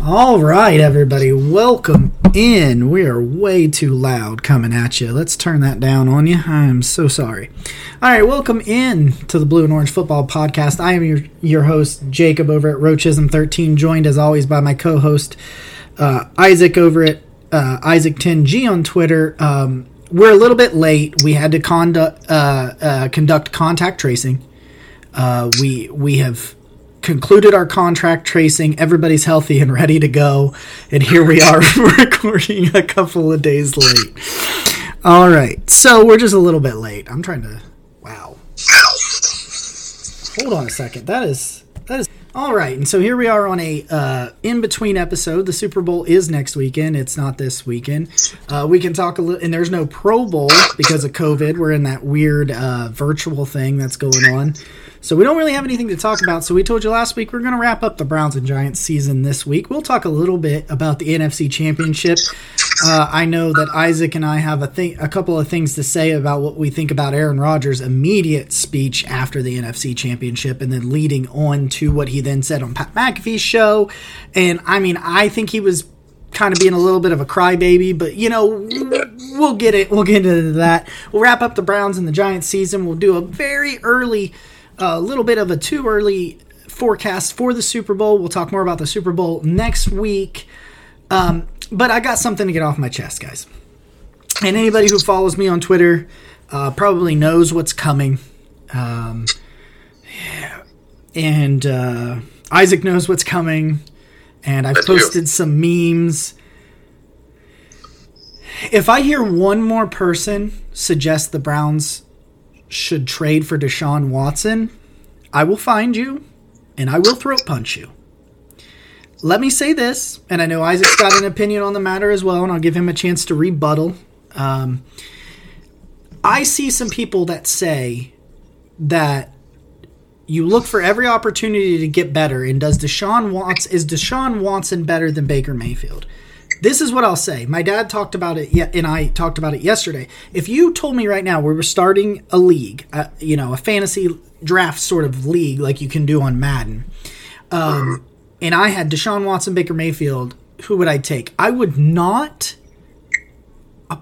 All right, everybody, welcome in. We are way too loud coming at you. Let's turn that down on you. I'm so sorry. All right, welcome in to the Blue and Orange Football Podcast. I am your, your host, Jacob, over at Roachism13, joined as always by my co host, uh, Isaac, over at uh, Isaac10G on Twitter. Um, we're a little bit late. We had to conduct, uh, uh conduct contact tracing. Uh, we, we have concluded our contract tracing. Everybody's healthy and ready to go. And here we are recording a couple of days late. All right. So we're just a little bit late. I'm trying to. Wow. Hold on a second. That is. That is. All right. And so here we are on a uh, in between episode. The Super Bowl is next weekend. It's not this weekend. Uh, we can talk a little. And there's no Pro Bowl because of COVID. We're in that weird uh, virtual thing that's going on. So we don't really have anything to talk about. So we told you last week we're going to wrap up the Browns and Giants season this week. We'll talk a little bit about the NFC Championship. Uh, I know that Isaac and I have a thing, a couple of things to say about what we think about Aaron Rodgers' immediate speech after the NFC Championship, and then leading on to what he then said on Pat McAfee's show. And I mean, I think he was kind of being a little bit of a crybaby, but you know, we'll get it. We'll get into that. We'll wrap up the Browns and the Giants season. We'll do a very early a little bit of a too early forecast for the Super Bowl. We'll talk more about the Super Bowl next week. Um, but I got something to get off my chest, guys. And anybody who follows me on Twitter uh, probably knows what's coming. Um, yeah. And uh, Isaac knows what's coming. And I've posted some memes. If I hear one more person suggest the Browns should trade for Deshaun Watson, I will find you and I will throat punch you. Let me say this, and I know Isaac's got an opinion on the matter as well, and I'll give him a chance to rebuttal. Um, I see some people that say that you look for every opportunity to get better, and does Deshaun Watson is Deshaun Watson better than Baker Mayfield? This is what I'll say. My dad talked about it, and I talked about it yesterday. If you told me right now we were starting a league, uh, you know, a fantasy draft sort of league like you can do on Madden, um, and I had Deshaun Watson, Baker Mayfield, who would I take? I would not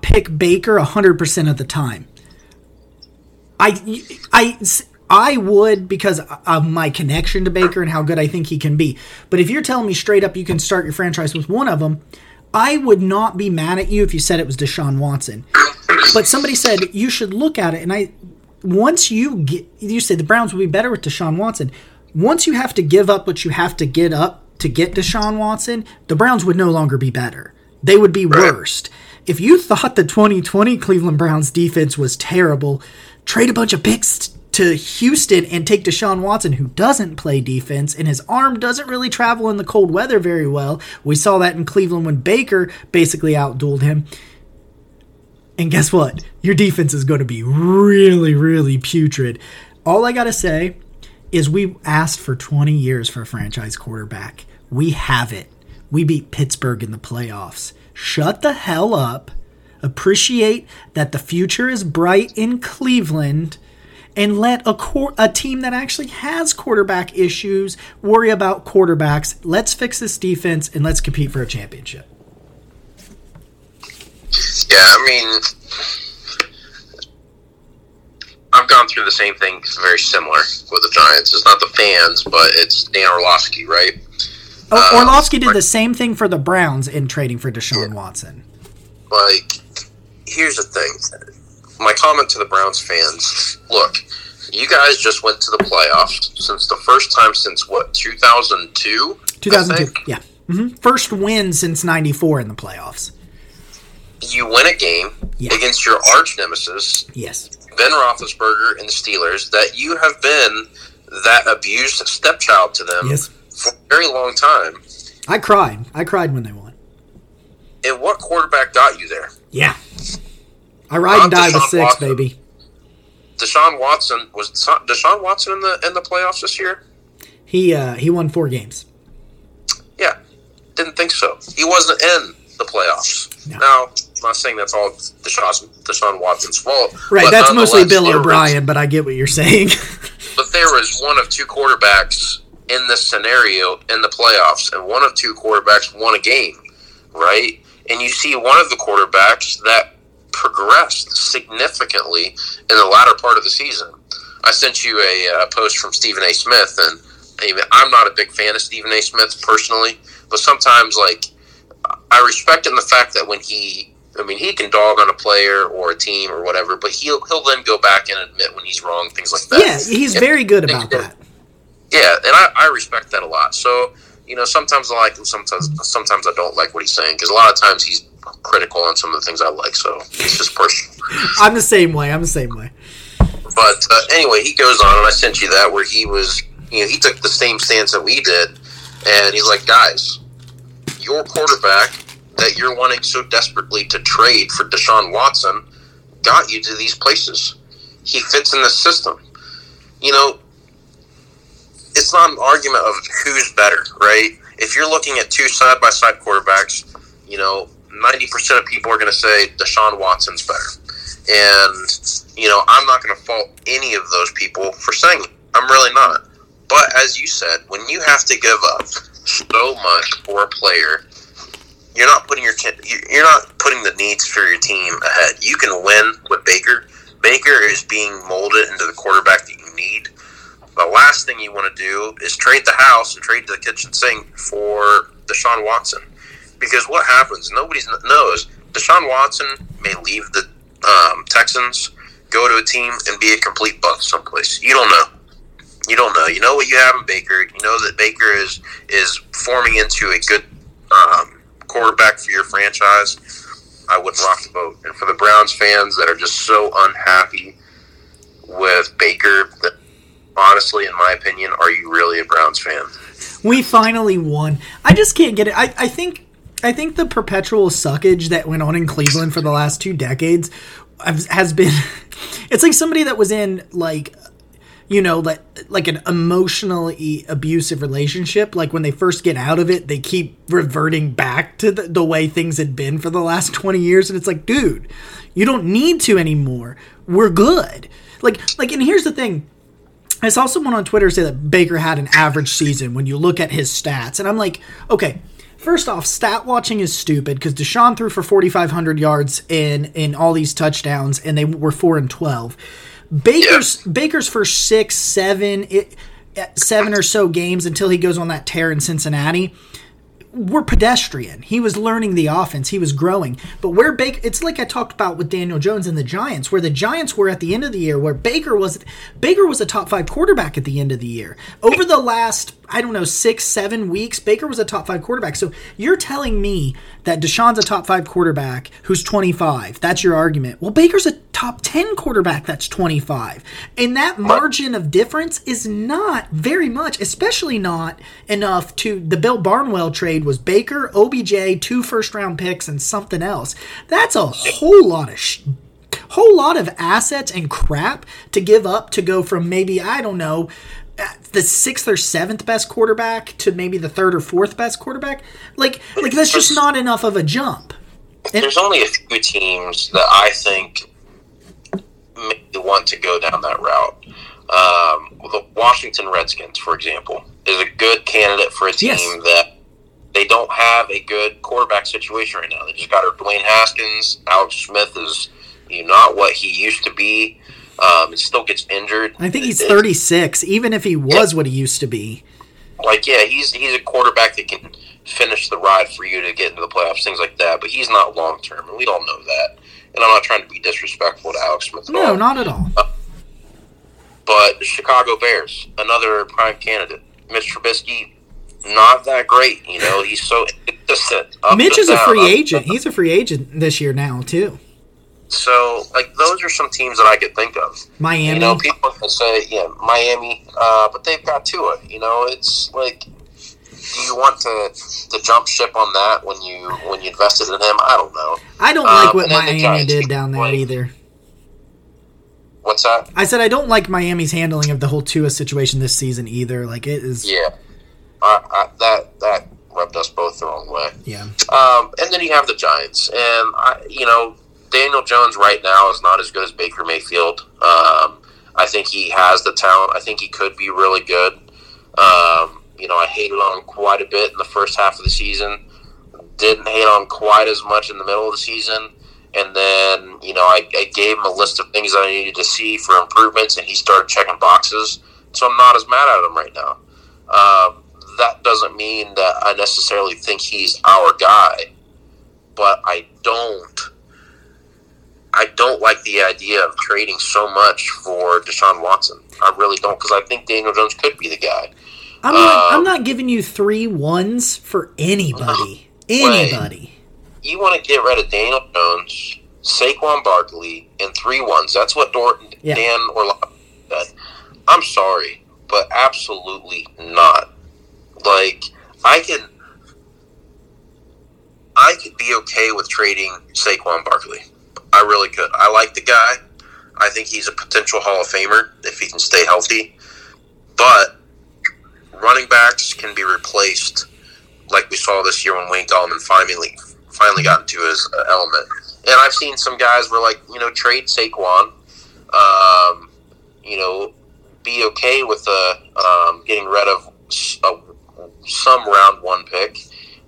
pick Baker 100% of the time. I, I, I would because of my connection to Baker and how good I think he can be. But if you're telling me straight up you can start your franchise with one of them, I would not be mad at you if you said it was Deshaun Watson. But somebody said you should look at it, and I once you get you say the Browns would be better with Deshaun Watson. Once you have to give up what you have to get up to get Deshaun Watson, the Browns would no longer be better. They would be worst. If you thought the 2020 Cleveland Browns defense was terrible, trade a bunch of picks to Houston and take Deshaun Watson, who doesn't play defense and his arm doesn't really travel in the cold weather very well. We saw that in Cleveland when Baker basically outdueled him. And guess what? Your defense is going to be really, really putrid. All I got to say is we asked for 20 years for a franchise quarterback. We have it. We beat Pittsburgh in the playoffs. Shut the hell up. Appreciate that the future is bright in Cleveland and let a cor- a team that actually has quarterback issues worry about quarterbacks. Let's fix this defense and let's compete for a championship. Yeah, I mean, I've gone through the same thing, very similar with the Giants. It's not the fans, but it's Dan Orlovsky, right? Oh, uh, Orlovsky did the same thing for the Browns in trading for Deshaun yeah. Watson. Like, here's the thing my comment to the Browns fans: Look, you guys just went to the playoffs since the first time since what 2002. 2002, yeah. Mm-hmm. First win since '94 in the playoffs. You win a game yeah. against your arch nemesis, yes, Ben Roethlisberger and the Steelers. That you have been that abused stepchild to them yes. for a very long time. I cried. I cried when they won. And what quarterback got you there? Yeah. I ride and die with six, Watson. baby. Deshaun Watson was Deshaun Watson in the in the playoffs this year. He uh, he won four games. Yeah, didn't think so. He wasn't in the playoffs. No. Now, I'm not saying that's all Deshaun, Deshaun Watson's fault. Right, that's mostly Bill O'Brien, was, but I get what you're saying. but there was one of two quarterbacks in this scenario in the playoffs, and one of two quarterbacks won a game, right? And you see one of the quarterbacks that progressed significantly in the latter part of the season. I sent you a, a post from Stephen A. Smith, and I'm not a big fan of Stephen A. Smith personally, but sometimes like I respect him the fact that when he I mean, he can dog on a player or a team or whatever, but he'll he'll then go back and admit when he's wrong, things like that. Yeah, he's and, very good about and, that. Yeah, and I, I respect that a lot. So you know, sometimes I like him, sometimes sometimes I don't like what he's saying because a lot of times he's critical on some of the things I like. So it's just personal. I'm the same way. I'm the same way. But uh, anyway, he goes on, and I sent you that where he was, you know, he took the same stance that we did, and he's like, guys, your quarterback that you're wanting so desperately to trade for Deshaun Watson got you to these places. He fits in the system. You know, it's not an argument of who's better, right? If you're looking at two side by side quarterbacks, you know, 90% of people are going to say Deshaun Watson's better. And, you know, I'm not going to fault any of those people for saying it. I'm really not. But as you said, when you have to give up so much for a player you're not putting your you're not putting the needs for your team ahead. You can win with Baker. Baker is being molded into the quarterback that you need. The last thing you want to do is trade the house and trade the kitchen sink for Deshaun Watson, because what happens? Nobody knows. Deshaun Watson may leave the um, Texans, go to a team, and be a complete bust someplace. You don't know. You don't know. You know what you have in Baker. You know that Baker is is forming into a good um, quarterback for your franchise, I wouldn't rock the boat. And for the Browns fans that are just so unhappy with Baker, that honestly, in my opinion, are you really a Browns fan? We finally won. I just can't get it. I, I think I think the perpetual suckage that went on in Cleveland for the last two decades has been. It's like somebody that was in like you know, like like an emotionally abusive relationship. Like when they first get out of it, they keep reverting back to the, the way things had been for the last twenty years, and it's like, dude, you don't need to anymore. We're good. Like like, and here's the thing. I saw someone on Twitter say that Baker had an average season when you look at his stats, and I'm like, okay. First off, stat watching is stupid because Deshaun threw for 4,500 yards in in all these touchdowns, and they were four and 12 Baker's yeah. Baker's first six, seven, it, seven or so games until he goes on that tear in Cincinnati were pedestrian. He was learning the offense. He was growing. But where Baker, it's like I talked about with Daniel Jones and the Giants, where the Giants were at the end of the year, where Baker was Baker was a top five quarterback at the end of the year. Over the last, I don't know, six, seven weeks, Baker was a top five quarterback. So you're telling me that Deshaun's a top five quarterback who's 25. That's your argument. Well, Baker's a top 10 quarterback that's 25. And that margin of difference is not very much, especially not enough to the Bill Barnwell trade was Baker, OBJ, two first round picks, and something else. That's a whole lot of sh- whole lot of assets and crap to give up to go from maybe I don't know the sixth or seventh best quarterback to maybe the third or fourth best quarterback. Like like that's just not enough of a jump. And, There's only a few teams that I think may want to go down that route. Um, the Washington Redskins, for example, is a good candidate for a team yes. that they don't have a good quarterback situation right now. They just got Dwayne Haskins. Alex Smith is you know, not what he used to be. Um, and still gets injured. I think he's 36, even if he was yeah. what he used to be. Like, yeah, he's he's a quarterback that can finish the ride for you to get into the playoffs, things like that. But he's not long term, and we all know that. And I'm not trying to be disrespectful to Alex Smith. no, all. not at all. Uh, but the Chicago Bears, another prime candidate. Mitch Trubisky, not that great. You know, he's so. Mitch is down, a free agent. He's a free agent this year now too. So, like, those are some teams that I could think of. Miami. You know, people can say, yeah, Miami, uh, but they've got Tua. You know, it's like, do you want to to jump ship on that when you when you invested in him? I don't know. I don't like um, what Miami did down there like, either. What's that? I said I don't like Miami's handling of the whole Tua situation this season either. Like it is. Yeah, I, I, that that rubbed us both the wrong way. Yeah. Um, and then you have the Giants, and I, you know, Daniel Jones right now is not as good as Baker Mayfield. Um, I think he has the talent. I think he could be really good. Um, you know, I hated on him quite a bit in the first half of the season. Didn't hate on him quite as much in the middle of the season. And then, you know, I, I gave him a list of things that I needed to see for improvements, and he started checking boxes. So I'm not as mad at him right now. Um, that doesn't mean that I necessarily think he's our guy, but I don't. I don't like the idea of trading so much for Deshaun Watson. I really don't because I think Daniel Jones could be the guy. I'm not, uh, I'm not giving you three ones for anybody. Uh, anybody. You want to get rid of Daniel Jones, Saquon Barkley, and three ones. That's what Dor- Yeah. Dan Orlando said. I'm sorry, but absolutely not. Like I can, I could be okay with trading Saquon Barkley. I really could. I like the guy. I think he's a potential Hall of Famer if he can stay healthy. But running backs can be replaced, like we saw this year when Wayne Gallman finally finally got into his uh, element. And I've seen some guys were like, you know, trade Saquon, um, you know, be okay with uh, um, getting rid of a, some round one pick,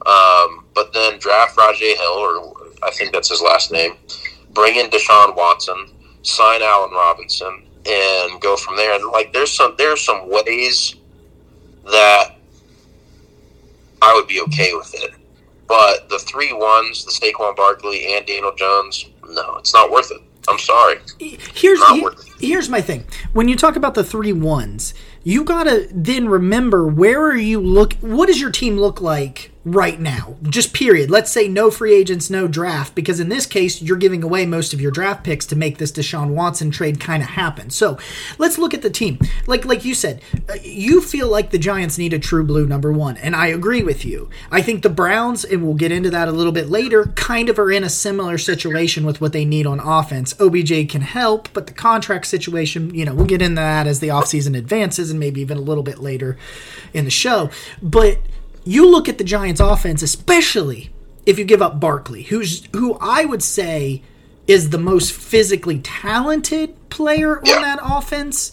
um, but then draft Rajay Hill, or I think that's his last name, bring in Deshaun Watson, sign Allen Robinson, and go from there. And like, there's some there's some ways that I would be okay with it. But the three ones, the Saquon Barkley and Daniel Jones, no, it's not worth it. I'm sorry. Here's he- here's my thing. When you talk about the three ones, you gotta then remember where are you look. What does your team look like right now? Just period. Let's say no free agents, no draft, because in this case you're giving away most of your draft picks to make this Deshaun Watson trade kind of happen. So let's look at the team. Like like you said, uh, you feel like the Giants need a true blue number one, and I agree with you. I think the Browns, and we'll get into that a little bit later, kind of are in a similar situation with what they need on offense. OBJ can help, but the contract situation, you know, we'll get into that as the offseason advances and maybe even a little bit later in the show. But you look at the Giants offense, especially if you give up Barkley, who's who I would say is the most physically talented player on Yeah. that offense.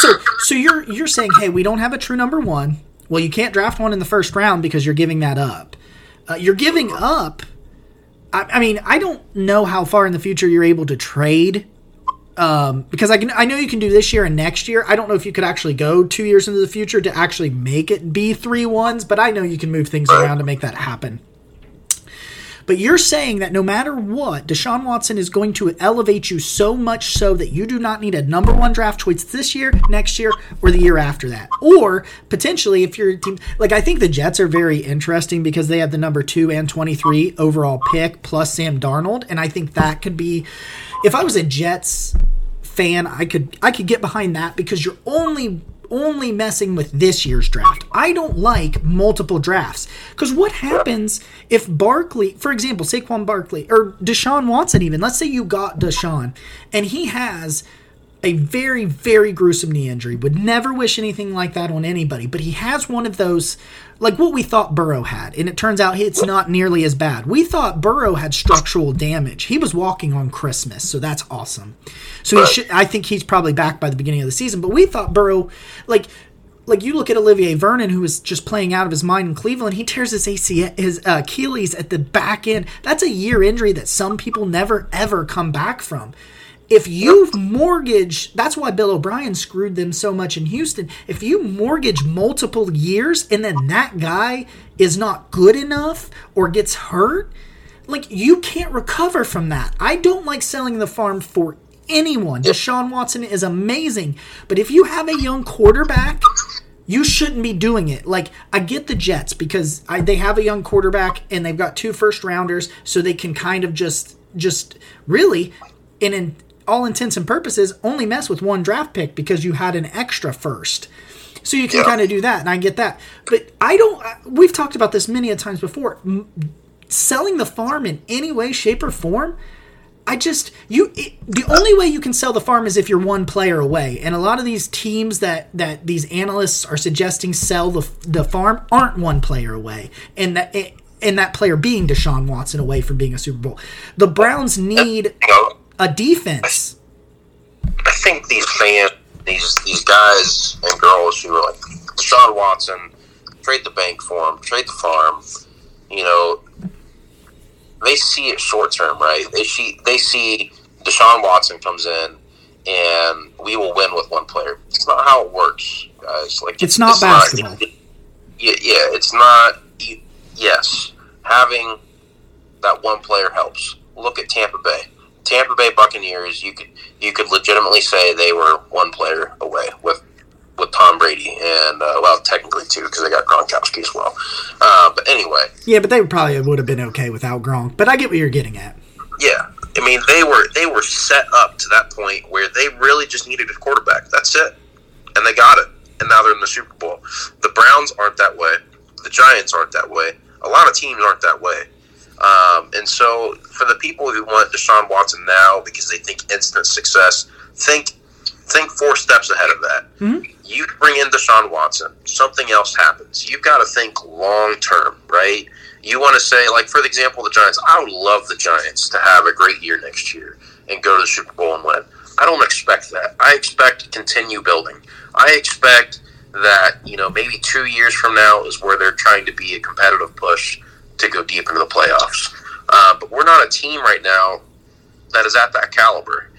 So so you're you're saying, hey, we don't have a true number one. Well, you can't draft one in the first round because you're giving that up. Uh, you're giving up. I, I mean, I don't know how far in the future you're able to trade. Um, because I can, I know you can do this year and next year. I don't know if you could actually go two years into the future to actually make it be three ones, but I know you can move things around to make that happen. But you're saying that no matter what, Deshaun Watson is going to elevate you so much so that you do not need a number one draft choice this year, next year, or the year after that. Or potentially, if your team, like I think the Jets are very interesting because they have the number two and 23 overall pick plus Sam Darnold. And I think that could be, if I was a Jets fan, I could I could get behind that because you're only only messing with this year's draft. I don't like multiple drafts because what happens if Barkley, for example, Saquon Barkley or Deshaun Watson, even let's say you got Deshaun and he has a very very gruesome knee injury. Would never wish anything like that on anybody, but he has one of those like what we thought Burrow had, and it turns out it's not nearly as bad. We thought Burrow had structural damage. He was walking on Christmas, so that's awesome. So should, I think he's probably back by the beginning of the season. But we thought Burrow, like, like you look at Olivier Vernon, who was just playing out of his mind in Cleveland. He tears his AC, his uh, Achilles at the back end. That's a year injury that some people never ever come back from. If you mortgage, that's why Bill O'Brien screwed them so much in Houston. If you mortgage multiple years and then that guy is not good enough or gets hurt, like you can't recover from that. I don't like selling the farm for anyone. Deshaun Watson is amazing, but if you have a young quarterback, you shouldn't be doing it. Like I get the Jets because I, they have a young quarterback and they've got two first rounders, so they can kind of just just really, in, in all intents and purposes, only mess with one draft pick because you had an extra first. So you can Yeah. kind of do that, and I get that. But I don't. We've talked about this many a times before. M- selling the farm in any way, shape, or form. I just you it, the only way you can sell the farm is if you're one player away, and a lot of these teams that that these analysts are suggesting sell the the farm aren't one player away, and that eh, and that player being Deshaun Watson away from being a Super Bowl. The Browns need You know, a defense. I think these fans, these these guys and girls who are like Deshaun Watson trade the bank for him, trade the farm. You know, they see it short term, right? They see they see Deshaun Watson comes in and we will win with one player. It's not how it works, guys. Like it's, not basketball. Not, yeah, yeah, it's not. Yes, having that one player helps. Look at Tampa Bay. Tampa Bay Buccaneers. You could you could legitimately say they were one player away with with Tom Brady and uh, well, technically two because they got Gronkowski as well. Uh, but anyway, yeah, but they probably would have been okay without Gronk. But I get what you're getting at. Yeah, I mean they were they were set up to that point where they really just needed a quarterback. That's it, and they got it, and now they're in the Super Bowl. The Browns aren't that way. The Giants aren't that way. A lot of teams aren't that way. Um, and so, for the people who want Deshaun Watson now because they think instant success, think think four steps ahead of that. Mm-hmm. You bring in Deshaun Watson, something else happens. You've got to think long term, right? You want to say, like for the example, the Giants. I would love the Giants to have a great year next year and go to the Super Bowl and win. I don't expect that. I expect to continue building. I expect that you know maybe two years from now is where they're trying to be a competitive push to go deep into the playoffs. Uh, but we're not a team right now that is at that caliber.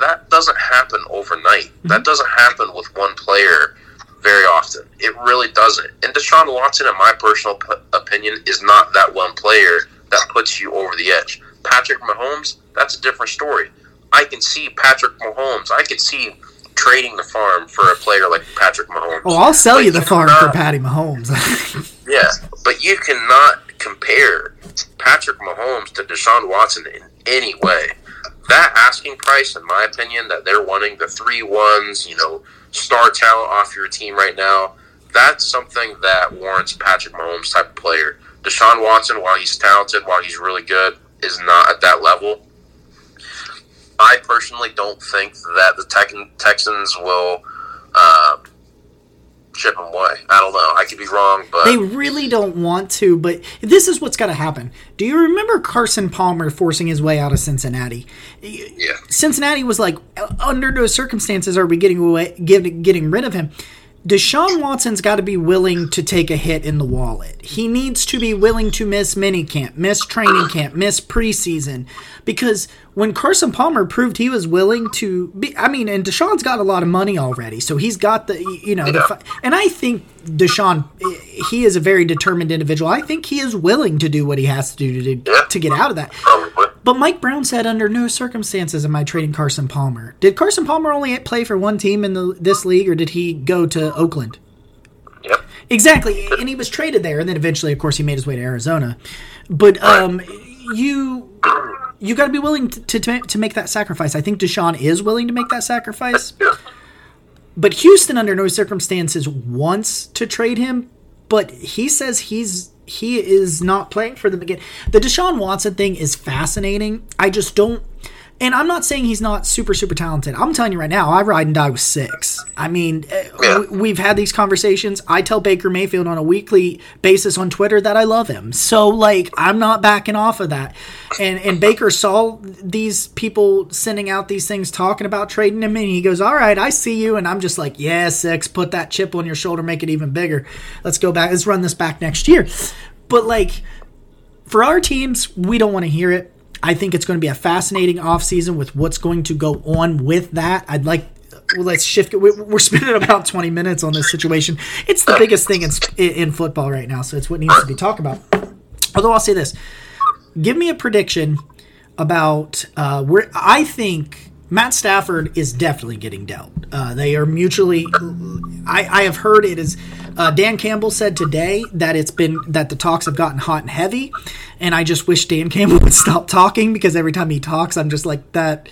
That doesn't happen overnight. Mm-hmm. That doesn't happen with one player very often. It really doesn't. And Deshaun Watson, in my personal p- opinion, is not that one player that puts you over the edge. Patrick Mahomes, that's a different story. I can see Patrick Mahomes. I can see trading the farm for a player like Patrick Mahomes. Oh, I'll sell but you the farm for Patty Mahomes. yeah, but you cannot compare Patrick Mahomes to Deshaun Watson in any way. That asking price, in my opinion, that they're wanting the three ones, you know, star talent off your team right now, that's something that warrants Patrick Mahomes type of player. Deshaun Watson, while he's talented, while he's really good, is not at that level. I personally don't think that the Texans will uh, chip them away. I don't know. I could be wrong, but they really don't want to. But this is what's got to happen. Do you remember Carson Palmer forcing his way out of Cincinnati? Yeah. Cincinnati was like, uh, under no circumstances are we getting away, getting, getting rid of him. Deshaun Watson's got to be willing to take a hit in the wallet. He needs to be willing to miss minicamp, miss training camp, miss preseason. Because when Carson Palmer proved he was willing to be, I mean, and Deshaun's got a lot of money already, so he's got the, you know, the, and I think Deshaun, eh, he is a very determined individual. I think he is willing to do what he has to do to, do, to get out of that. But Mike Brown said, under no circumstances am I trading Carson Palmer. Did Carson Palmer only play for one team in the, this league, or did he go to Oakland? Yep. Exactly, and he was traded there, and then eventually, of course, he made his way to Arizona. But um, you you got to be willing to, to to make that sacrifice. I think Deshaun is willing to make that sacrifice. But Houston, under no circumstances, wants to trade him. But he says he's he is not playing for them again. The Deshaun Watson thing is fascinating. I just don't. And I'm not saying he's not super, super talented. I'm telling you right now, I ride and die with six. I mean, eh, yeah. we've had these conversations. I tell Baker Mayfield on a weekly basis on Twitter that I love him. So, like, I'm not backing off of that. And and Baker saw these people sending out these things talking about trading him, and he goes, "All right, I see you." And I'm just like, "Yeah, six. Put that chip on your shoulder, make it even bigger. Let's go back. Let's run this back next year." But like, for our teams, we don't want to hear it I think it's going to be a fascinating offseason with what's going to go on with that. I'd like well, let's shift. We're spending about 20 minutes on this situation. It's the biggest thing in, in football right now, so it's what needs to be talked about. Although I'll say this give me a prediction about uh, where I think Matt Stafford is definitely getting dealt. Uh, they are mutually. I, I have heard it is. Uh, Dan Campbell said today that it's been that the talks have gotten hot and heavy, and I just wish Dan Campbell would stop talking because every time he talks, I'm just like that.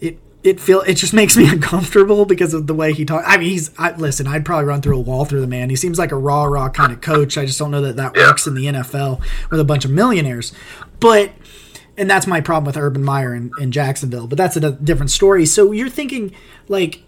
It it feel it just makes me uncomfortable because of the way he talks. I mean, he's I, listen. I'd probably run through a wall through the man. He seems like a raw, raw kind of coach. I just don't know that that works in the NFL with a bunch of millionaires. But and that's my problem with Urban Meyer in, in Jacksonville. But that's a different story. So you're thinking like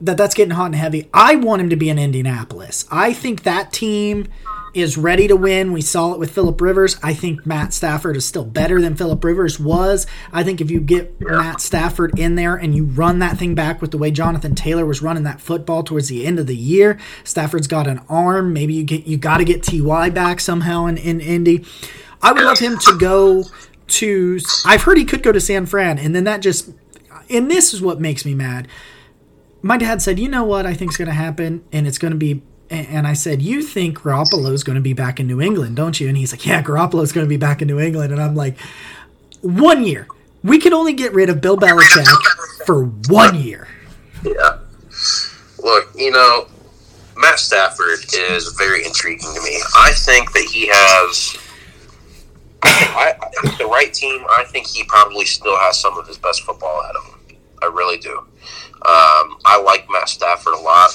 that that's getting hot and heavy. I want him to be in Indianapolis. I think that team is ready to win. We saw it with Philip Rivers. I think Matt Stafford is still better than Philip Rivers was. I think if you get Matt Stafford in there and you run that thing back with the way Jonathan Taylor was running that football towards the end of the year, Stafford's got an arm. Maybe you get you got to get Ty back somehow in, in Indy. I would love him to go to. I've heard he could go to San Fran, and then that just. And this is what makes me mad. My dad said, "You know what I think is going to happen, and it's going to be." And I said, "You think Garoppolo is going to be back in New England, don't you?" And he's like, "Yeah, Garoppolo is going to be back in New England." And I'm like, "One year. We can only get rid of Bill Belichick for one year." Yeah. Look, you know, Matt Stafford is very intriguing to me. I think that he has. I, I think the right team. I think he probably still has some of his best football at him. I really do. Um, I like Matt Stafford a lot.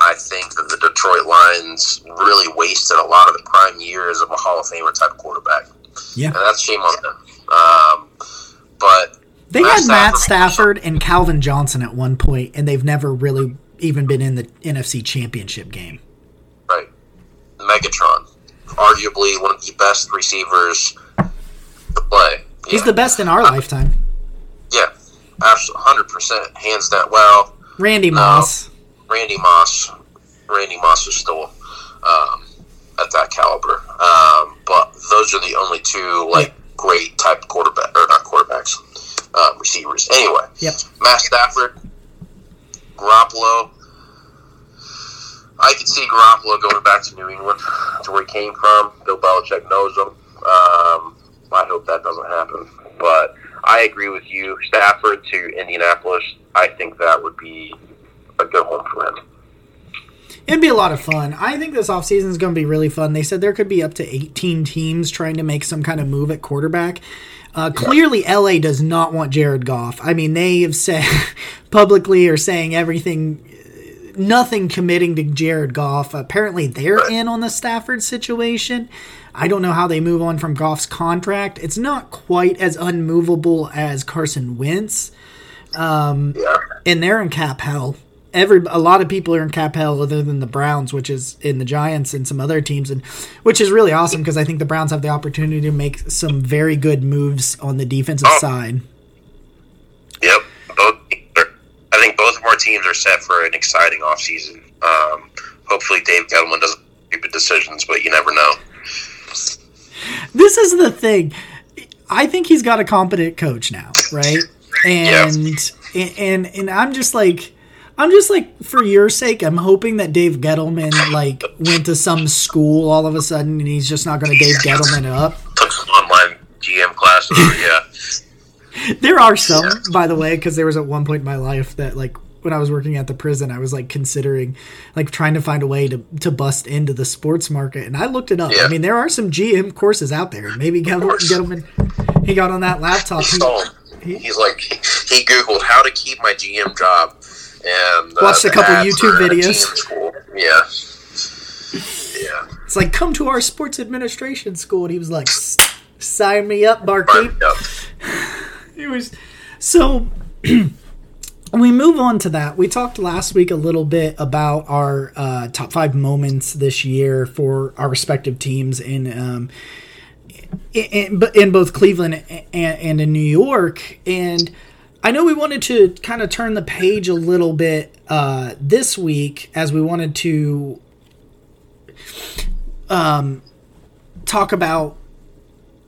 I think that the Detroit Lions really wasted a lot of the prime years of a Hall of Famer type quarterback. Yeah, and that's shame on them. Um, but they Matt had Stafford, Matt Stafford and Calvin Johnson at one point, and they've never really even been in the NFC Championship game. Right, Megatron, arguably one of the best receivers to play. He's the best in our lifetime. Yeah, absolutely, hundred percent, hands down. Well, Randy Moss. Randy Moss. Randy Moss was still um, at that caliber, um, but those are the only two like yeah. great type quarterback or not quarterbacks, um, receivers. Anyway, yep. Matt Stafford, Garoppolo. I could see Garoppolo going back to New England, to where he came from. Bill Belichick knows him. Um, I hope that doesn't happen, but I agree with you. Stafford to Indianapolis, I think that would be a good home for him. It'd be a lot of fun. I think this offseason is going to be really fun. They said there could be up to 18 teams trying to make some kind of move at quarterback. Uh, clearly, LA does not want Jared Goff. I mean, they have said publicly or saying everything, nothing committing to Jared Goff. Apparently, they're in on the Stafford situation. I don't know how they move on from Goff's contract. It's not quite as unmovable as Carson Wentz. Um, yeah. And they're in cap hell. Every a lot of people are in cap hell other than the Browns, which is in the Giants and some other teams, and which is really awesome because I think the Browns have the opportunity to make some very good moves on the defensive oh. side. Yep, both. I think both of our teams are set for an exciting offseason. Um, hopefully, Dave Gettleman doesn't stupid decisions, but you never know. This is the thing. I think he's got a competent coach now, right? And yeah. and and I'm just like I'm just like for your sake, I'm hoping that Dave Gettleman like went to some school all of a sudden and he's just not going to Dave Gettleman up. Took some online GM classes, yeah. there are some, by the way, because there was at one point in my life that like when I was working at the prison, I was like considering like trying to find a way to to bust into the sports market, and I looked it up. Yeah. I mean, there are some GM courses out there. Maybe Gettleman, he got on that laptop. He, he, he's like he googled how to keep my GM job and uh, watched a couple YouTube videos. Yeah, yeah. It's like come to our sports administration school, and he was like, "Sign me up, barkeep." he was so. we move on to that. We talked last week a little bit about our uh, top five moments this year for our respective teams in, um, in, in both Cleveland and, in New York. And I know we wanted to kind of turn the page a little bit uh, this week as we wanted to um, talk about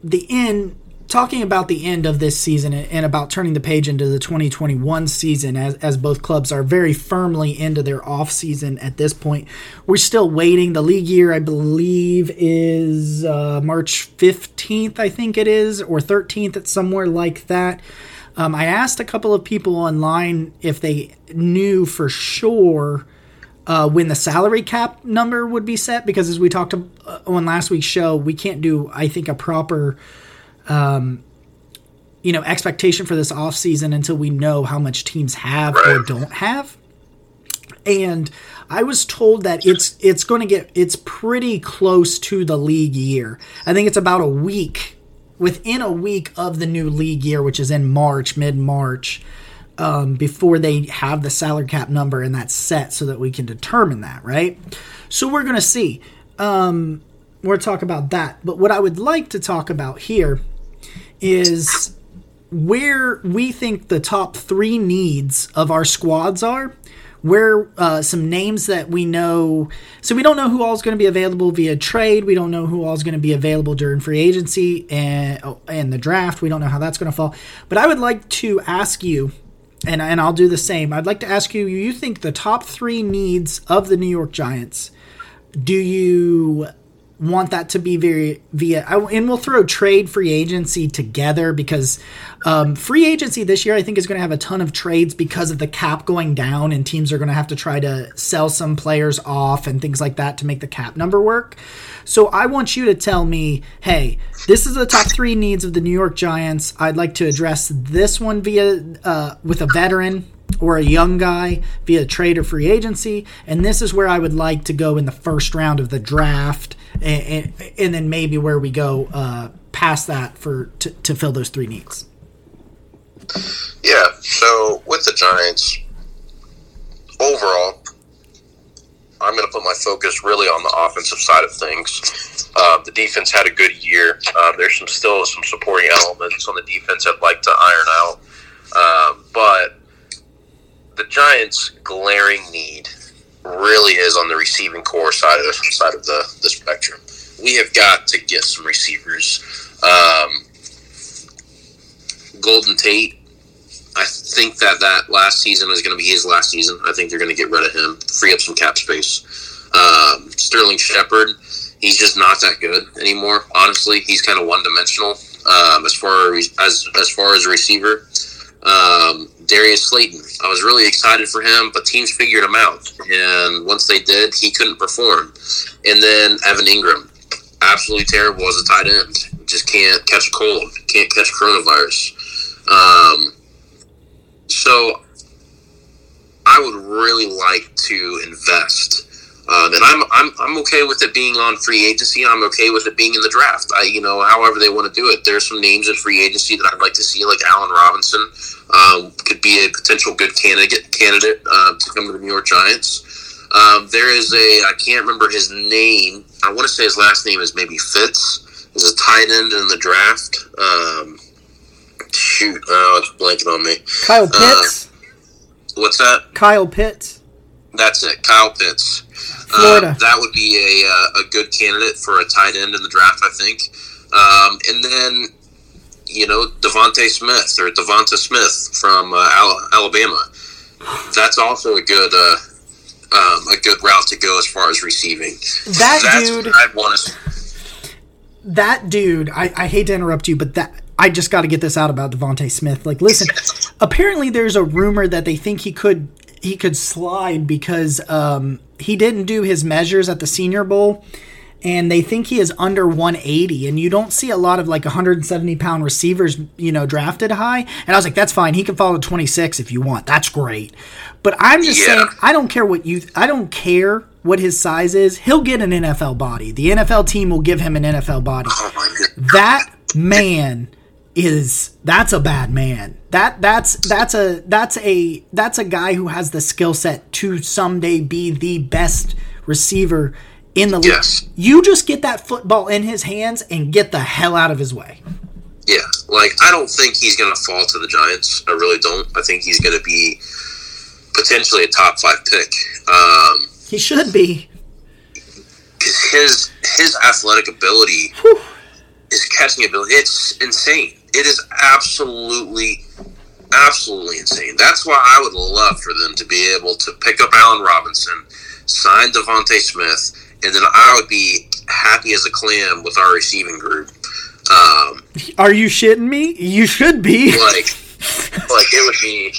the end talking about the end of this season and about turning the page into the 2021 season as, as both clubs are very firmly into their off season at this point. We're still waiting. The league year i believe is uh, march 15th i think it is or 13th it's somewhere like that. Um, i asked a couple of people online if they knew for sure uh, when the salary cap number would be set because as we talked to, uh, on last week's show we can't do i think a proper um, you know, expectation for this offseason until we know how much teams have or don't have. And I was told that it's it's going to get it's pretty close to the league year. I think it's about a week within a week of the new league year, which is in March, mid March, um, before they have the salary cap number and that's set so that we can determine that, right? So we're going to see. Um, more talk about that. But what I would like to talk about here is where we think the top three needs of our squads are. Where uh, some names that we know, so we don't know who all is going to be available via trade. We don't know who all is going to be available during free agency and oh, and the draft. We don't know how that's going to fall. But I would like to ask you, and and I'll do the same. I'd like to ask you: You think the top three needs of the New York Giants? Do you want that to be very via and we'll throw trade free agency together because um, free agency this year i think is going to have a ton of trades because of the cap going down and teams are going to have to try to sell some players off and things like that to make the cap number work. So i want you to tell me hey this is the top three needs of the new york giants. I'd like to address this one via uh, with a veteran or a young guy via trade or free agency. And this is where I would like to go in the first round of the draft, and, and, and then maybe where we go uh, past that for to, to fill those three needs. Yeah. So with the Giants, overall, I'm going to put my focus really on the offensive side of things. Uh, the defense had a good year. Uh, there's some still some supporting elements on the defense I'd like to iron out, um, but the Giants' glaring need really is on the receiving corps side of the side of the, the spectrum. We have got to get some receivers. Um, Golden Tate, I think that that last season is going to be his last season. I think they're going to get rid of him, free up some cap space. Um, Sterling Shepard, he's just not that good anymore. Honestly, he's kind of one dimensional um, as far as as far as receiver. Um, Darius Slayton. I was really excited for him, but teams figured him out. And once they did, he couldn't perform. And then Evan Engram, absolutely terrible as a tight end. Just can't catch a cold, can't catch coronavirus. Um, so I would really like to invest. Um, and I'm, I'm I'm okay with it being on free agency. I'm okay with it being in the draft. I you know however they want to do it. There's some names in free agency that I'd like to see, like Allen Robinson um, could be a potential good candidate candidate uh, to come to the New York Giants. Um, there is a I can't remember his name. I want to say his last name is maybe Fitz. Is a tight end in the draft. Um, shoot, oh, it's blanking on me. Kyle uh, Pitts. Uh, what's that? Kyle Pitts. That's it, Kyle Pitts. Florida. Uh, that would be a, uh, a good candidate for a tight end in the draft, I think. Um, and then you know, Devonte Smith or Devonta Smith from uh, Alabama. That's also a good uh, um, a good route to go as far as receiving. That That's dude, I want to. That dude, I, I hate to interrupt you, but that I just got to get this out about Devonte Smith. Like, listen, apparently there's a rumor that they think he could he could slide because um, he didn't do his measures at the Senior Bowl and they think he is under 180 and you don't see a lot of like 170 pound receivers you know drafted high. And i was like that's fine. He can fall to 26 if you want. That's great. But i'm just yeah. saying i don't care what you i don't care what his size is. He'll get an nfl body. The nfl team will give him an nfl body. Oh that man is that's a bad man that that's that's a that's a that's a guy who has the skill set to someday be the best receiver in the league. Yes. You just get that football in his hands and get the hell out of his way. Yeah, like I don't think he's going to fall to the Giants. I really don't. I think he's going to be potentially a top five pick. Um, he should be. Because his his athletic ability, Whew. his catching ability, it's insane. It is absolutely, absolutely insane. That's why I would love for them to be able to pick up Allen Robinson, sign DeVonta Smith, and then I would be happy as a clam with our receiving group. Um, Are you shitting me? You should be. Like, like it would be,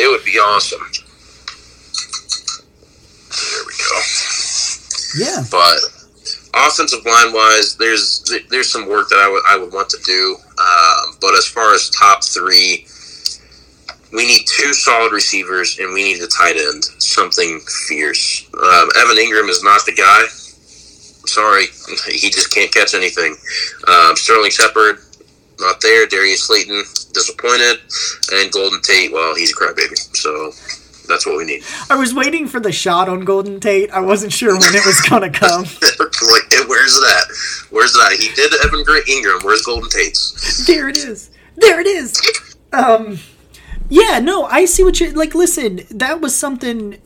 it would be awesome. There we go. Yeah. But offensive line wise, there's there's some work that I would I would want to do. Um, but as far as top three, we need two solid receivers and we need a tight end, something fierce. Um, Evan Engram is not the guy. Sorry, he just can't catch anything. Um, Sterling Shepard, not there. Darius Slayton, disappointed. And Golden Tate, well, he's a crybaby. So That's what we need. I was waiting for the shot on Golden Tate. I wasn't sure when it was going to come. like, where's that? Where's that? He did Evan Engram. Where's Golden Tate's? There it is. There it is. Um, yeah, no, I see what you're like. Listen, that was something.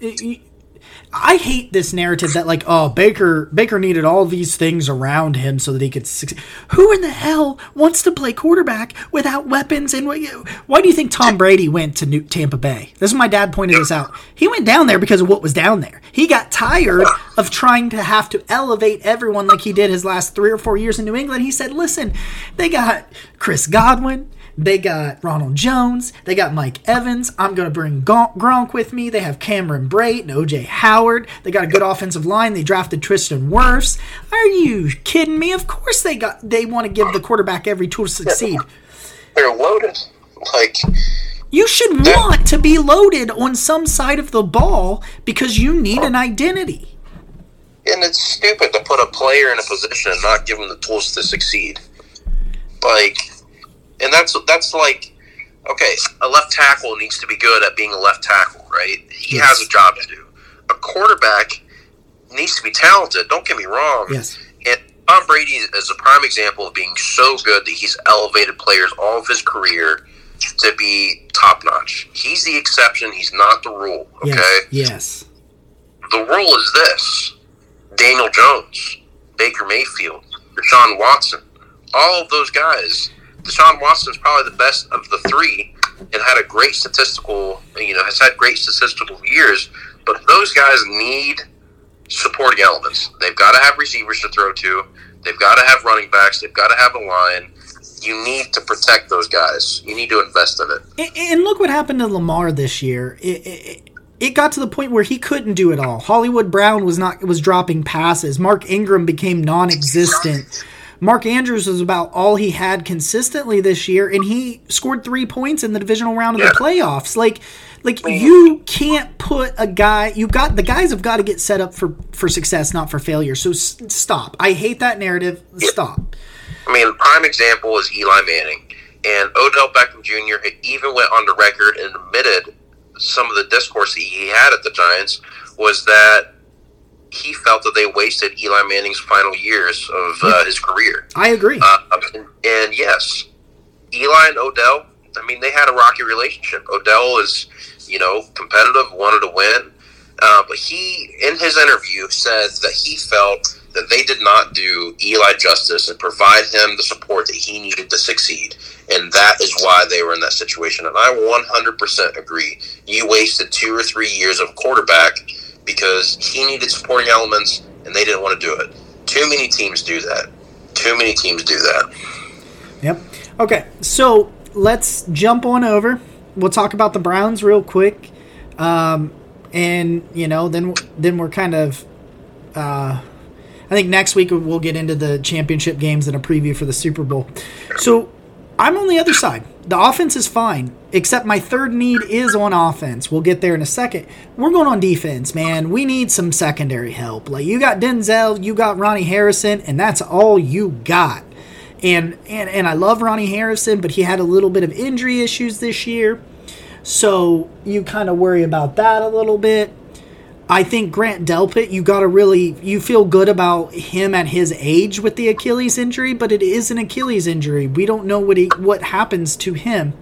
I hate this narrative that like, oh, Baker Baker needed all these things around him so that he could succeed. Who in the hell wants to play quarterback without weapons? And why do you think Tom Brady went to New Tampa Bay? This is my dad pointed this out. He went down there because of what was down there. He got tired of trying to have to elevate everyone like he did his last three or four years in New England. He said, "Listen, they got Chris Godwin." They got Ronald Jones. They got Mike Evans. I'm going to bring Gronk with me. They have Cameron Brate and OJ Howard. They got a good offensive line. They drafted Tristan Wirfs. Are you kidding me? Of course they got. They want to give the quarterback every tool to succeed. They're loaded. Like you should want to be loaded on some side of the ball because you need an identity. And it's stupid to put a player in a position and not give them the tools to succeed. Like and that's that's like okay, a left tackle needs to be good at being a left tackle, right? He yes. has a job to do. A quarterback needs to be talented. Don't get me wrong. Yes. And Tom Brady is a prime example of being so good that he's elevated players all of his career to be top notch. He's the exception. He's not the rule. Okay. Yes. yes. The rule is this: Daniel Jones, Baker Mayfield, Deshaun Watson, all of those guys Deshaun Watson is probably the best of the three and had a great statistical, you know, has had great statistical years. But those guys need supporting elements. They've got to have receivers to throw to. They've got to have running backs. They've got to have a line. You need to protect those guys. You need to invest in it. And look what happened to Lamar this year. It, it, it got to the point where he couldn't do it all. Hollywood Brown was not was dropping passes. Mark Ingram became non-existent. Mark Andrews was about all he had consistently this year, and he scored three points in the divisional round of yeah. the playoffs. Like, like you can't put a guy. You got the guys have got to get set up for for success, not for failure. So s- stop. I hate that narrative. Stop. I mean, prime example is Eli Manning and Odell Beckham Jr. even went on the record and admitted some of the discourse that he had at the Giants was that he felt that they wasted Eli Manning's final years of uh, his career. I agree. Uh, and, and, yes, Eli and Odell. I mean, they had a rocky relationship. Odell is, you know, competitive, wanted to win, uh, but he, in his interview, said that he felt that they did not do Eli justice and provide him the support that he needed to succeed. And that is why they were in that situation. And I 100% agree. You wasted two or three years of quarterback because he needed supporting elements and they didn't want to do it. Too many teams do that. Too many teams do that. Yep. Okay, so let's jump on over. We'll talk about the Browns real quick, um, and you know, then then we're kind of. Uh, I think next week we'll get into the championship games and a preview for the Super Bowl. So I'm on the other side. The offense is fine, except my third need is on offense. We'll get there in a second. We're going on defense, man. We need some secondary help. Like you got Denzel, you got Ronnie Harrison, and that's all you got. And and and I love Ronnie Harrison, but he had a little bit of injury issues this year. So you kind of worry about that a little bit. I think Grant Delpit, you got to really you feel good about him at his age with the Achilles injury, but it is an Achilles injury. We don't know what he, what happens to him.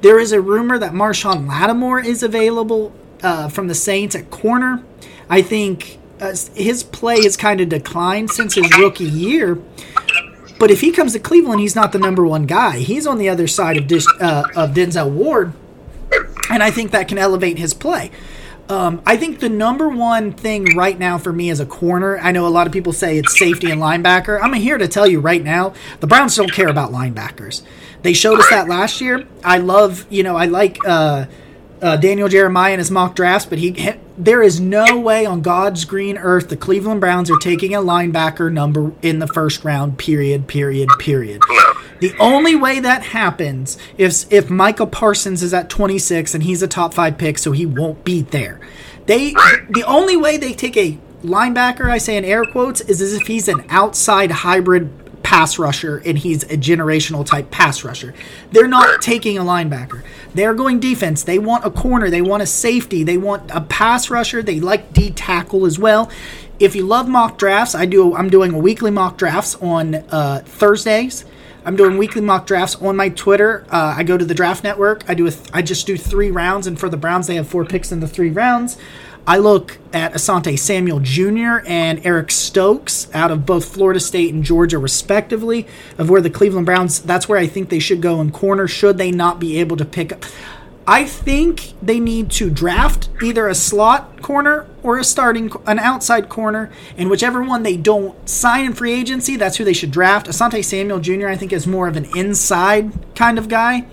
There is a rumor that Marshon Lattimore is available uh, from the Saints at corner. I think uh, his play has kind of declined since his rookie year. But if he comes to Cleveland, he's not the number one guy. He's on the other side of, uh, of Denzel Ward, and I think that can elevate his play. Um, I think the number one thing right now for me as a corner, I know a lot of people say it's safety and linebacker. I'm here to tell you right now, the Browns don't care about linebackers. They showed us that last year. I love, you know, I like uh, uh, Daniel Jeremiah in his mock drafts, but he, he, there is no way on God's green earth the Cleveland Browns are taking a linebacker number in the first round. Period. Period. Period. The only way that happens is if Micah Parsons is at 26 and he's a top five pick, so he won't be there. They the only way they take a linebacker, I say in air quotes, is as if he's an outside hybrid pass rusher and he's a generational type pass rusher. They're not taking a linebacker. They're going defense. They want a corner. They want a safety. They want a pass rusher. They like D tackle as well. If you love mock drafts, I do. I'm doing weekly mock drafts on uh, Thursdays. I'm doing weekly mock drafts on my Twitter. Uh, I go to the Draft Network. I do. Th- I just do three rounds, and for the Browns, they have four picks in the three rounds. I look at Asante Samuel Jr. and Eric Stokes out of both Florida State and Georgia, respectively, of where the Cleveland Browns. That's where I think they should go in corner. Should they not be able to pick up? I think they need to draft either a slot corner or a starting, an outside corner, and whichever one they don't sign in free agency, that's who they should draft. Asante Samuel Jr. I think is more of an inside kind of guy,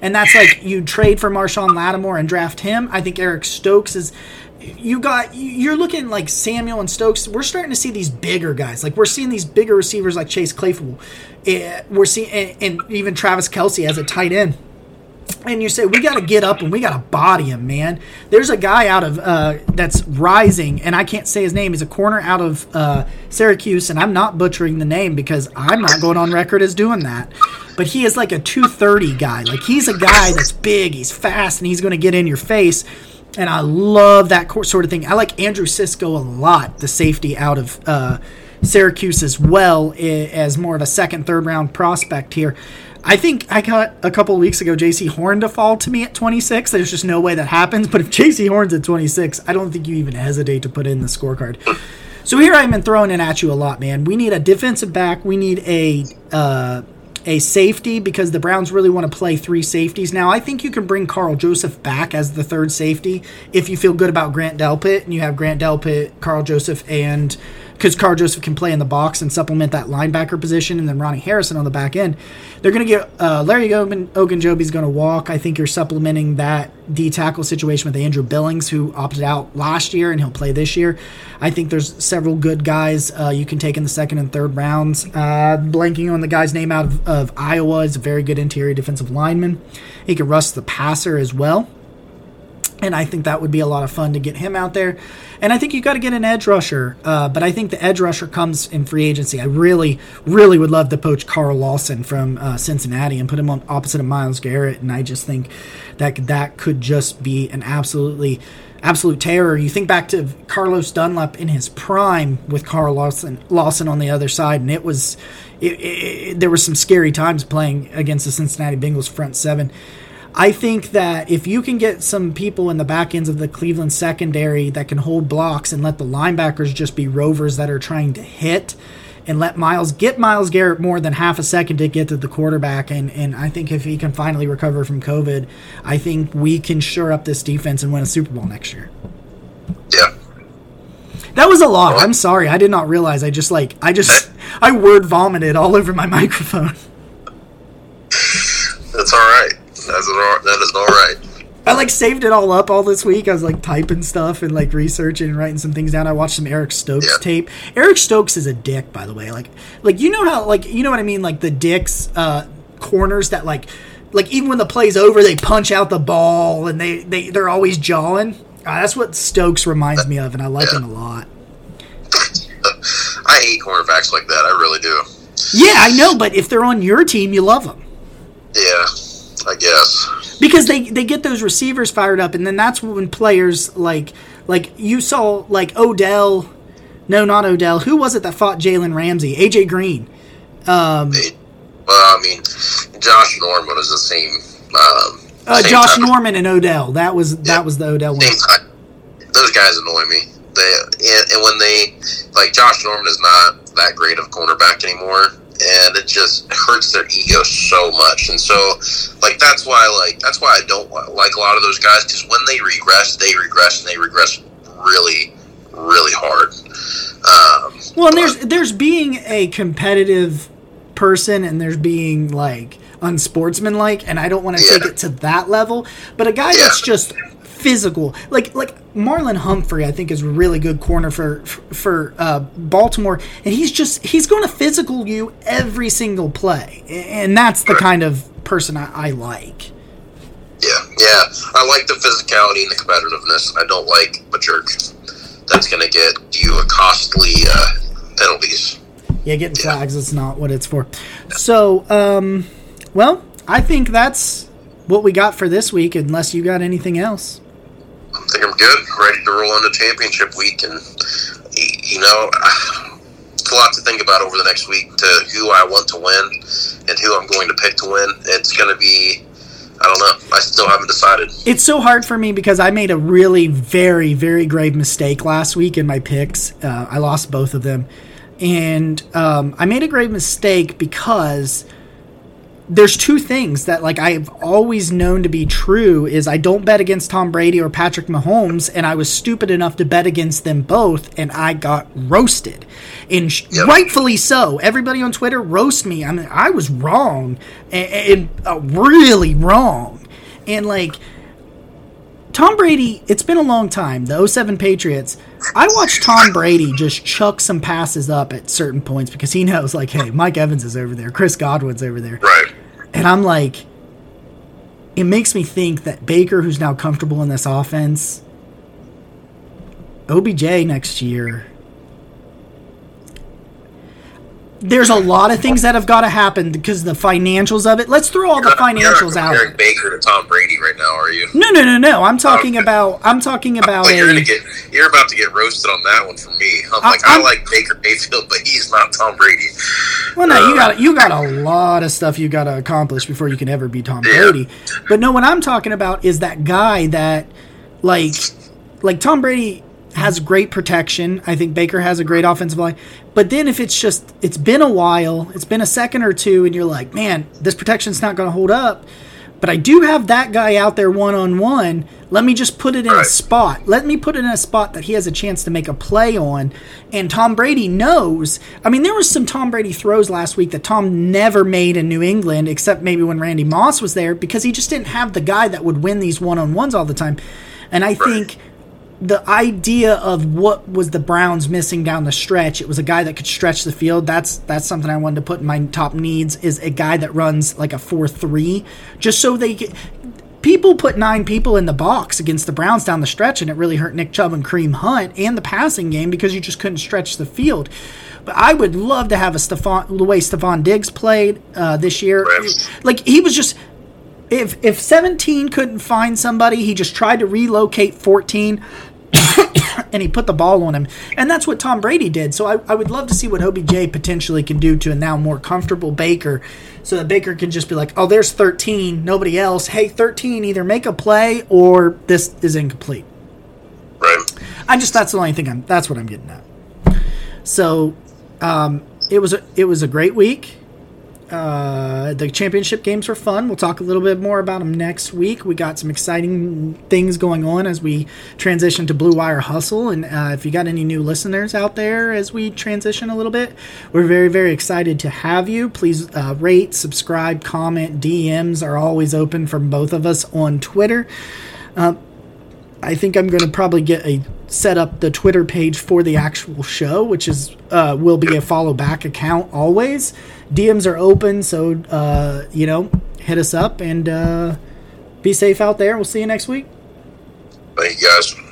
and that's like you trade for Marshon Lattimore and draft him. I think Eric Stokes is. You got you're looking like Samuel and Stokes. We're starting to see these bigger guys. Like we're seeing these bigger receivers like Chase Claypool. Eh, We're seeing and, and even Travis Kelce as a tight end and you say we got to get up and we got to body him, man. There's a guy out of uh, that's rising, and I can't say his name. He's a corner out of uh, Syracuse, and I'm not butchering the name because I'm not going on record as doing that. But he is like a 230 guy. Like he's a guy that's big, he's fast, and he's going to get in your face. And I love that sort of thing. I like Andre Cisco a lot, the safety out of uh, Syracuse as well, as more of a second, third round prospect here. I think I got a couple of weeks ago Jaycee Horn to fall to me at 26. There's just no way that happens. But if Jaycee Horn's at 26, I don't think you even hesitate to put in the scorecard. So here I've been throwing it at you a lot, man. We need a defensive back. We need a uh, a safety because the Browns really want to play three safeties. Now I think you can bring Karl Joseph back as the third safety if you feel good about Grant Delpit and you have Grant Delpit, Karl Joseph, and because Karl Joseph can play in the box and supplement that linebacker position, and then Ronnie Harrison on the back end. They're going to get uh, Larry Ogun- Ogunjobi's going to walk. I think you're supplementing that D tackle situation with Andrew Billings, who opted out last year and he'll play this year. I think there's several good guys uh, you can take in the second and third rounds. Uh, blanking on the guy's name out of, of Iowa is a very good interior defensive lineman. He can rust the passer as well and I think that would be a lot of fun to get him out there. And I think you got to get an edge rusher, uh, but I think the edge rusher comes in free agency. I really, really would love to poach Carl Lawson from uh, Cincinnati and put him on opposite of Myles Garrett, and I just think that that could just be an absolutely, absolute terror. You think back to Carlos Dunlap in his prime with Carl Lawson, Lawson on the other side, and it was, it, it, there were some scary times playing against the Cincinnati Bengals front seven. I think that if you can get some people in the back ends of the Cleveland secondary that can hold blocks and let the linebackers just be rovers that are trying to hit and let Myles get Myles Garrett more than half a second to get to the quarterback and and I think if he can finally recover from COVID, I think we can shore up this defense and win a Super Bowl next year. Yeah. That was a lot. I'm sorry. I did not realize. I just like I just I word vomited all over my microphone. That's all right. That's all, that is all right. I like saved it all up all this week. I was like typing stuff and like researching and writing some things down. I watched some Eric Stokes Yeah. tape. Eric Stokes is a dick, by the way. Like, like you know how like you know what I mean? Like the dicks uh, corners that like like even when the play's over, they punch out the ball and they they they're always jawing. Uh, that's what Stokes reminds me of, and I like Yeah. him a lot. I hate cornerbacks like that. I really do. Yeah, I know, but if they're on your team, you love them. Yeah, I guess. because they they get those receivers fired up and then that's when players like like you saw like Odell no not Odell who was it that fought Jalen Ramsey AJ Green um, They- well, I mean, Josh Norman is the same. Um, uh, same Josh type of- Norman and Odell that was Yeah. that was the Odell one. Those guys annoy me. They and, and when they like Josh Norman is not that great of a cornerback anymore, and it just hurts their ego so much. And so, like that's why like that's why I don't like a lot of those guys because when they regress, they regress and they regress really, really hard. Um, well and there's there's being a competitive person and there's being like unsportsmanlike and I don't want to Yeah. take it to that level but a guy Yeah. that's just physical like like Marlon Humphrey I think is a really good corner for for uh, Baltimore and he's just he's going to physical you every single play and that's the kind of person I, I like yeah, yeah. I like the physicality and the competitiveness. I don't like a jerk that's going to get you a costly uh, penalties. Yeah, getting flags is not what it's for. So, um, well, I think that's what we got for this week. Unless you got anything else. I think I'm good. Ready to roll into championship week, and you know, it's a lot to think about over the next week to who I want to win and who I'm going to pick to win. It's going to be. I don't know. I still haven't decided. It's so hard for me because I made a really very very grave mistake last week in my picks. Uh, I lost both of them, and um, I made a grave mistake because there's two things that like I've always known to be true is I don't bet against Tom Brady or Patrick Mahomes and I was stupid enough to bet against them both and I got roasted. And yep. rightfully so. Everybody on Twitter roast me. I mean I was wrong and, and uh, really wrong. And like Tom Brady, it's been a long time. The 07 Patriots, I watched Tom Brady just chuck some passes up at certain points because he knows, like, hey, Mike Evans is over there, Chris Godwin's over there. Right. And I'm like, it makes me think that Baker, who's now comfortable in this offense, OBJ next year, there's a lot of things that have got to happen because the financials of it. Let's throw all the financials out. You're Baker to Tom Brady right now, are you? No, no, no, no. I'm talking okay. about. I'm talking about. But you're gonna get. You're about to get roasted on that one from me. I'm like, I'm, i like Baker Mayfield, but he's not Tom Brady. Well, no, uh, you got you got a lot of stuff you got to accomplish before you can ever be Tom yeah. Brady. But no, what I'm talking about is that guy that, like, like Tom Brady has great protection. I think Baker has a great offensive line. But then if it's just it's been a while, it's been a second or two, and you're like, man, this protection's not going to hold up. But I do have that guy out there one on one. Let me just put it in a spot. Let me put it in a spot that he has a chance to make a play on. And Tom Brady knows. I mean, there was some Tom Brady throws last week that Tom never made in New England, except maybe when Randy Moss was there, because he just didn't have the guy that would win these one on ones all the time. And I think the idea of what was the Browns missing down the stretch. It was a guy that could stretch the field. That's that's something I wanted to put in my top needs is a guy that runs like a four three, just so they get. People put nine people in the box against the Browns down the stretch, and it really hurt Nick Chubb and Kareem Hunt and the passing game because you just couldn't stretch the field. But I would love to have a Stefon, the way Stefon Diggs played uh, this year. Like he was just if if 17 couldn't find somebody, he just tried to relocate 14 and he put the ball on him. And that's what Tom Brady did. So I, I would love to see what OBJ potentially can do to a now more comfortable Baker so that Baker can just be like, oh, there's 13, nobody else. Hey, 13, either make a play or this is incomplete. Right. I just, that's the only thing I'm, that's what I'm getting at. So, um, it was a, it was a great week. Uh, the championship games were fun. We'll talk a little bit more about them next week. We got some exciting things going on as we transition to Blue Wire Hustle. And uh, if you got any new listeners out there as we transition a little bit, we're very, very excited to have you. Please uh, rate, subscribe, comment. DMs are always open from both of us on Twitter. Uh, I think I'm going to probably get a set up the Twitter page for the actual show, which is uh, will be a follow back account always. DMs are open, so uh, you know, hit us up and uh, be safe out there. We'll see you next week. Thank you guys.